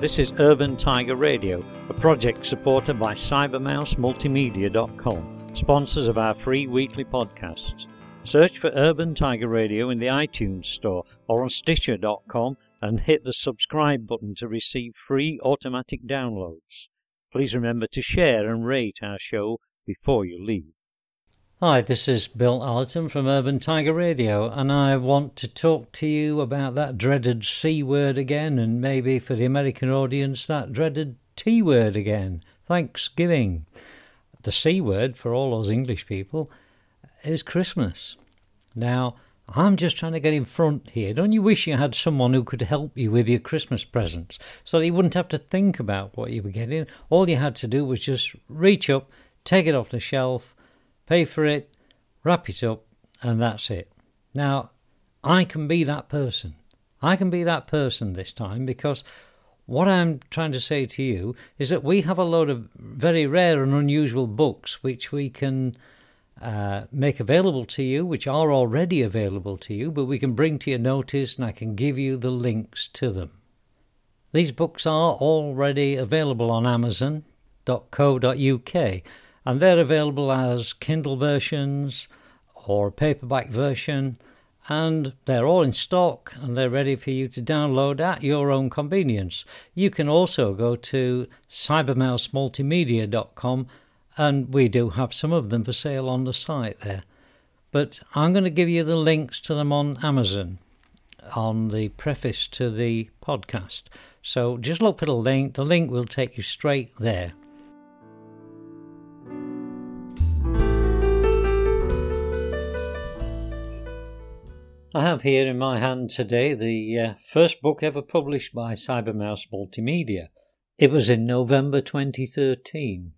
This is Urban Tiger Radio, a project supported by CybermouseMultimedia.com, sponsors of our free weekly podcasts. Search for Urban Tiger Radio in the iTunes Store or on Stitcher.com and hit the subscribe button to receive free automatic downloads. Please remember to share and rate our show before you leave. Hi, this is Bill Allerton from Urban Tiger Radio, and I want to talk to you about that dreaded C word again, and maybe for the American audience, that dreaded T word again Thanksgiving. The C word, for all those English people, is Christmas. Now, I'm just trying to get in front here. Don't you wish you had someone who could help you with your Christmas presents so that you wouldn't have to think about what you were getting? All you had to do was just reach up, take it off the shelf pay for it, wrap it up, and that's it. Now, I can be that person. I can be that person this time because what I'm trying to say to you is that we have a lot of very rare and unusual books which we can uh, make available to you, which are already available to you, but we can bring to your notice and I can give you the links to them. These books are already available on Amazon.co.uk and they're available as Kindle versions or paperback version, and they're all in stock and they're ready for you to download at your own convenience. You can also go to cybermousemultimedia.com and we do have some of them for sale on the site there. But I'm going to give you the links to them on Amazon on the preface to the podcast. So just look for the link, the link will take you straight there. I have here in my hand today the uh, first book ever published by Cybermouse Multimedia. It was in November 2013.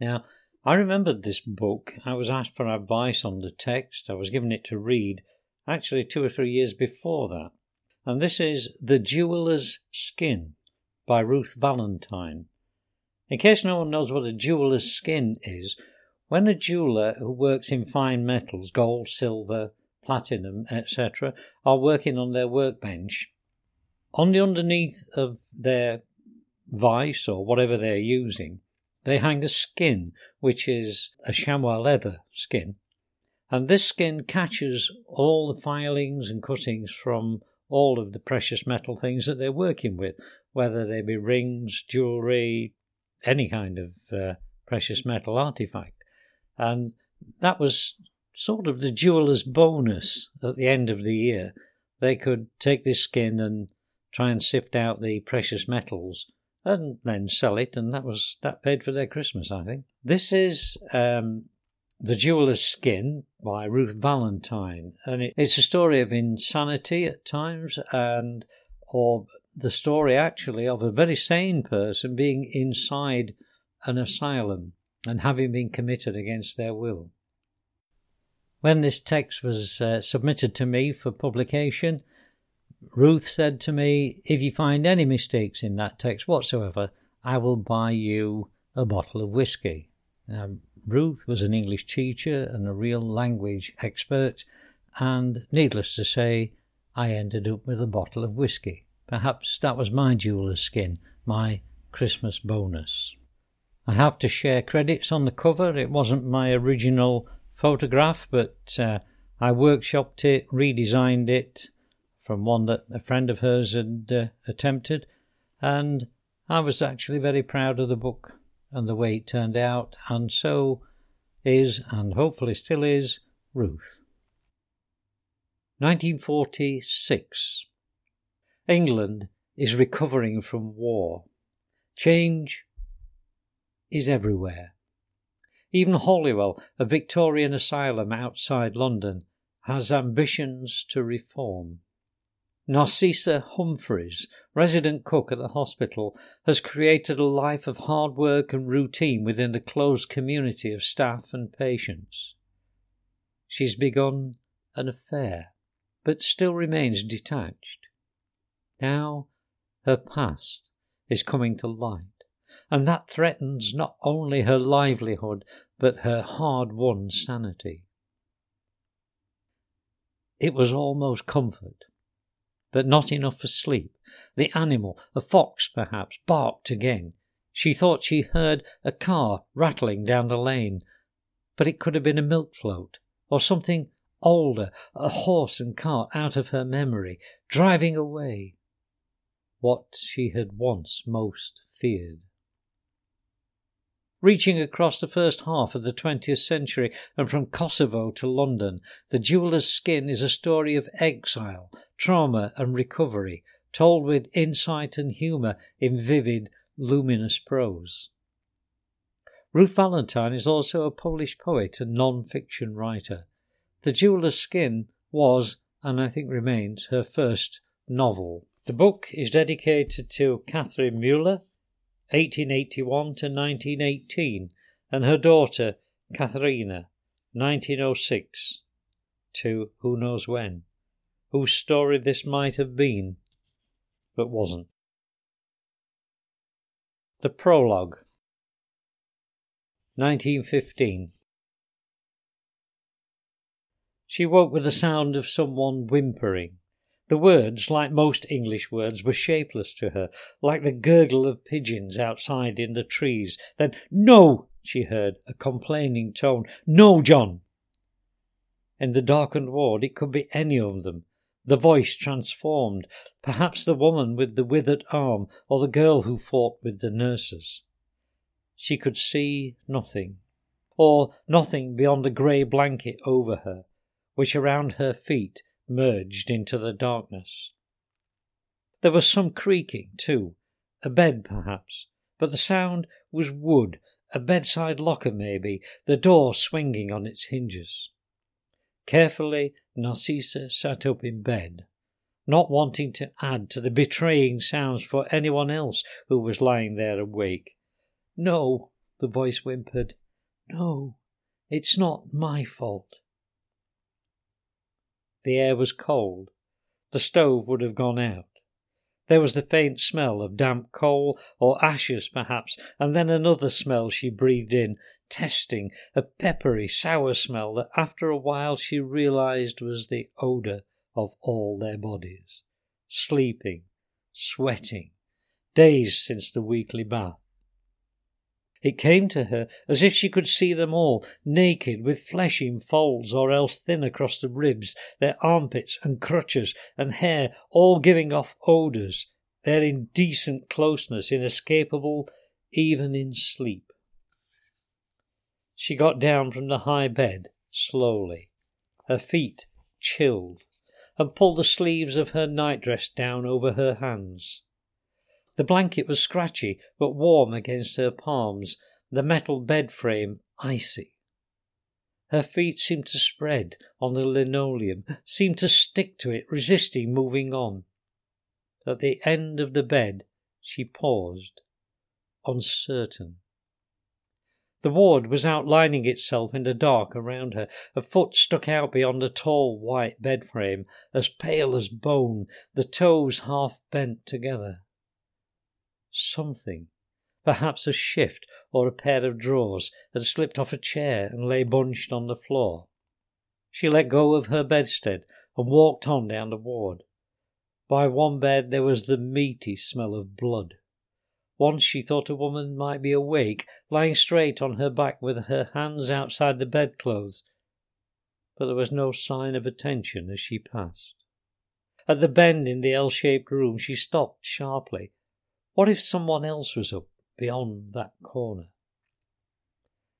Now, I remembered this book. I was asked for advice on the text. I was given it to read actually two or three years before that. And this is The Jeweller's Skin by Ruth Valentine. In case no one knows what a jeweller's skin is, when a jeweller who works in fine metals, gold, silver, platinum, etc., are working on their workbench. On the underneath of their vice or whatever they're using, they hang a skin, which is a chamois leather skin. And this skin catches all the filings and cuttings from all of the precious metal things that they're working with, whether they be rings, jewellery, any kind of uh, precious metal artifact. And that was sort of the jeweller's bonus at the end of the year. They could take this skin and try and sift out the precious metals and then sell it, and that was that paid for their Christmas, I think. This is um, the Jeweller's Skin by Ruth Valentine, and it, it's a story of insanity at times, and or the story actually of a very sane person being inside an asylum and having been committed against their will. When this text was uh, submitted to me for publication, Ruth said to me, If you find any mistakes in that text whatsoever, I will buy you a bottle of whisky. Now, Ruth was an English teacher and a real language expert, and needless to say, I ended up with a bottle of whisky. Perhaps that was my jeweller's skin, my Christmas bonus. I have to share credits on the cover. It wasn't my original photograph, but uh, I workshopped it, redesigned it from one that a friend of hers had uh, attempted, and I was actually very proud of the book and the way it turned out, and so is, and hopefully still is, Ruth. 1946. England is recovering from war. Change is everywhere. Even Holywell, a Victorian asylum outside London, has ambitions to reform. Narcissa Humphreys, resident cook at the hospital, has created a life of hard work and routine within the closed community of staff and patients. She's begun an affair, but still remains detached. Now her past is coming to light and that threatens not only her livelihood, but her hard won sanity. It was almost comfort. but not enough for sleep. The animal, a fox perhaps, barked again. She thought she heard a car rattling down the lane, but it could have been a milk float or something older, a horse and cart out of her memory, driving away what she had once most feared. Reaching across the first half of the 20th century and from Kosovo to London, The Jeweller's Skin is a story of exile, trauma, and recovery, told with insight and humour in vivid, luminous prose. Ruth Valentine is also a Polish poet and non fiction writer. The Jeweller's Skin was, and I think remains, her first novel. The book is dedicated to Catherine Mueller, 1881 to 1918, and her daughter, Katharina, 1906 to who knows when, whose story this might have been, but wasn't. The Prologue 1915 She woke with the sound of someone whimpering. The words, like most English words, were shapeless to her, like the gurgle of pigeons outside in the trees. Then, No! she heard a complaining tone. No, John! In the darkened ward, it could be any of them. The voice transformed, perhaps the woman with the withered arm, or the girl who fought with the nurses. She could see nothing, or nothing beyond the grey blanket over her which around her feet merged into the darkness. There was some creaking, too, a bed perhaps, but the sound was wood, a bedside locker maybe, the door swinging on its hinges. Carefully, Narcissa sat up in bed, not wanting to add to the betraying sounds for anyone else who was lying there awake. No, the voice whimpered. No, it's not my fault. The air was cold. The stove would have gone out. There was the faint smell of damp coal or ashes, perhaps, and then another smell she breathed in, testing, a peppery, sour smell that after a while she realized was the odour of all their bodies. Sleeping, sweating, days since the weekly bath. It came to her as if she could see them all, naked, with flesh in folds or else thin across the ribs, their armpits and crutches and hair all giving off odours, their indecent closeness inescapable even in sleep. She got down from the high bed slowly, her feet chilled, and pulled the sleeves of her nightdress down over her hands. The blanket was scratchy but warm against her palms, the metal bed frame icy. Her feet seemed to spread on the linoleum, seemed to stick to it, resisting moving on. At the end of the bed she paused, uncertain. The ward was outlining itself in the dark around her. A foot stuck out beyond the tall white bed frame, as pale as bone, the toes half bent together something, perhaps a shift or a pair of drawers, had slipped off a chair and lay bunched on the floor. She let go of her bedstead and walked on down the ward. By one bed there was the meaty smell of blood. Once she thought a woman might be awake, lying straight on her back with her hands outside the bedclothes, but there was no sign of attention as she passed. At the bend in the L shaped room she stopped sharply what if someone else was up beyond that corner?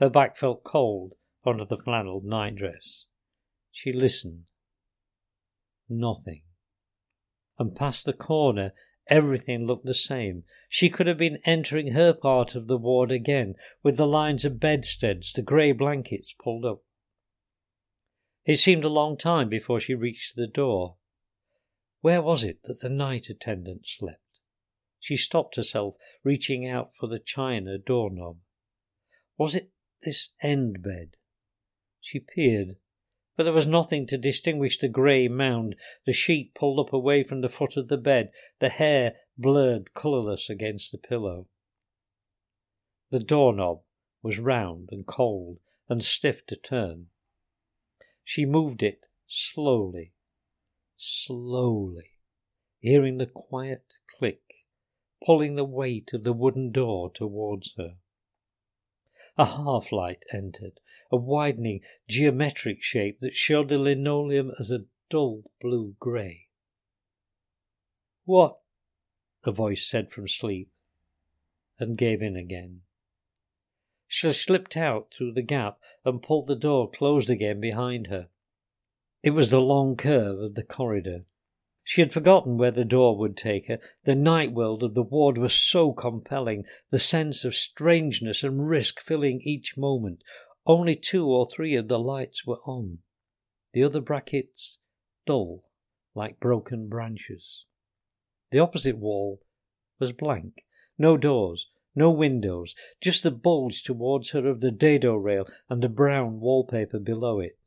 Her back felt cold under the flannel nightdress. She listened. Nothing. And past the corner, everything looked the same. She could have been entering her part of the ward again, with the lines of bedsteads, the grey blankets pulled up. It seemed a long time before she reached the door. Where was it that the night attendant slept? She stopped herself, reaching out for the china doorknob. Was it this end bed? She peered, but there was nothing to distinguish the grey mound, the sheet pulled up away from the foot of the bed, the hair blurred colourless against the pillow. The doorknob was round and cold and stiff to turn. She moved it slowly, slowly hearing the quiet click, pulling the weight of the wooden door towards her. A half light entered, a widening geometric shape that showed the linoleum as a dull blue grey. What? the voice said from sleep, and gave in again. She slipped out through the gap and pulled the door closed again behind her. It was the long curve of the corridor. She had forgotten where the door would take her. The night world of the ward was so compelling, the sense of strangeness and risk filling each moment. Only two or three of the lights were on, the other brackets dull, like broken branches. The opposite wall was blank. No doors, no windows, just the bulge towards her of the dado rail and the brown wallpaper below it.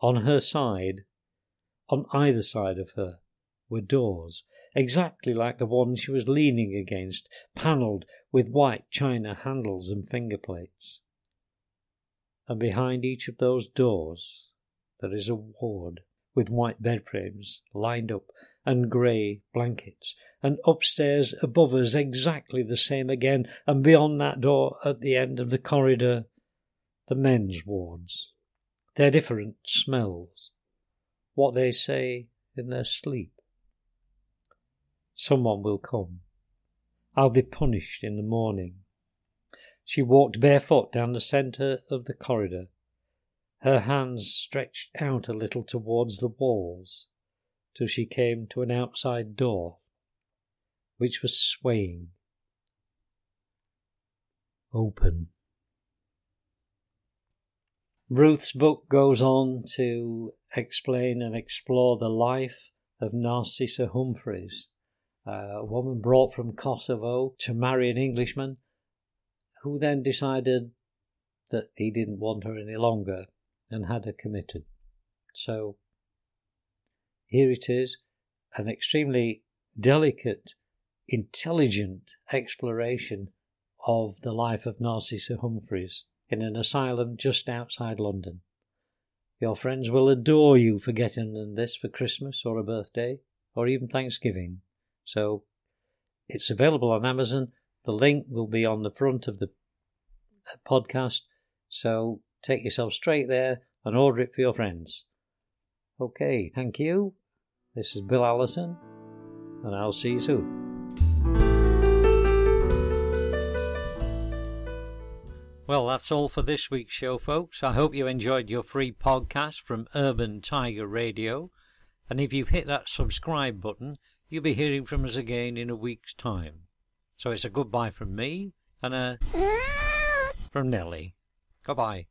On her side, on either side of her, were doors, exactly like the one she was leaning against, panelled with white china handles and finger plates. And behind each of those doors there is a ward with white bed frames lined up and grey blankets, and upstairs above us exactly the same again, and beyond that door at the end of the corridor, the men's wards. Their different smells, what they say in their sleep. Someone will come. I'll be punished in the morning. She walked barefoot down the centre of the corridor, her hands stretched out a little towards the walls, till she came to an outside door, which was swaying open. Ruth's book goes on to explain and explore the life of Narcissa Humphreys, a woman brought from Kosovo to marry an Englishman who then decided that he didn't want her any longer and had her committed. So here it is an extremely delicate, intelligent exploration of the life of Narcissa Humphreys in an asylum just outside London. Your friends will adore you for getting them this for Christmas or a birthday or even Thanksgiving. So it's available on Amazon. The link will be on the front of the uh, podcast. So take yourself straight there and order it for your friends. Okay, thank you. This is Bill Allerton, and I'll see you soon. Well, that's all for this week's show, folks. I hope you enjoyed your free podcast from Urban Tiger Radio. And if you've hit that subscribe button, you'll be hearing from us again in a week's time. So it's a goodbye from me and a from Nellie. Goodbye.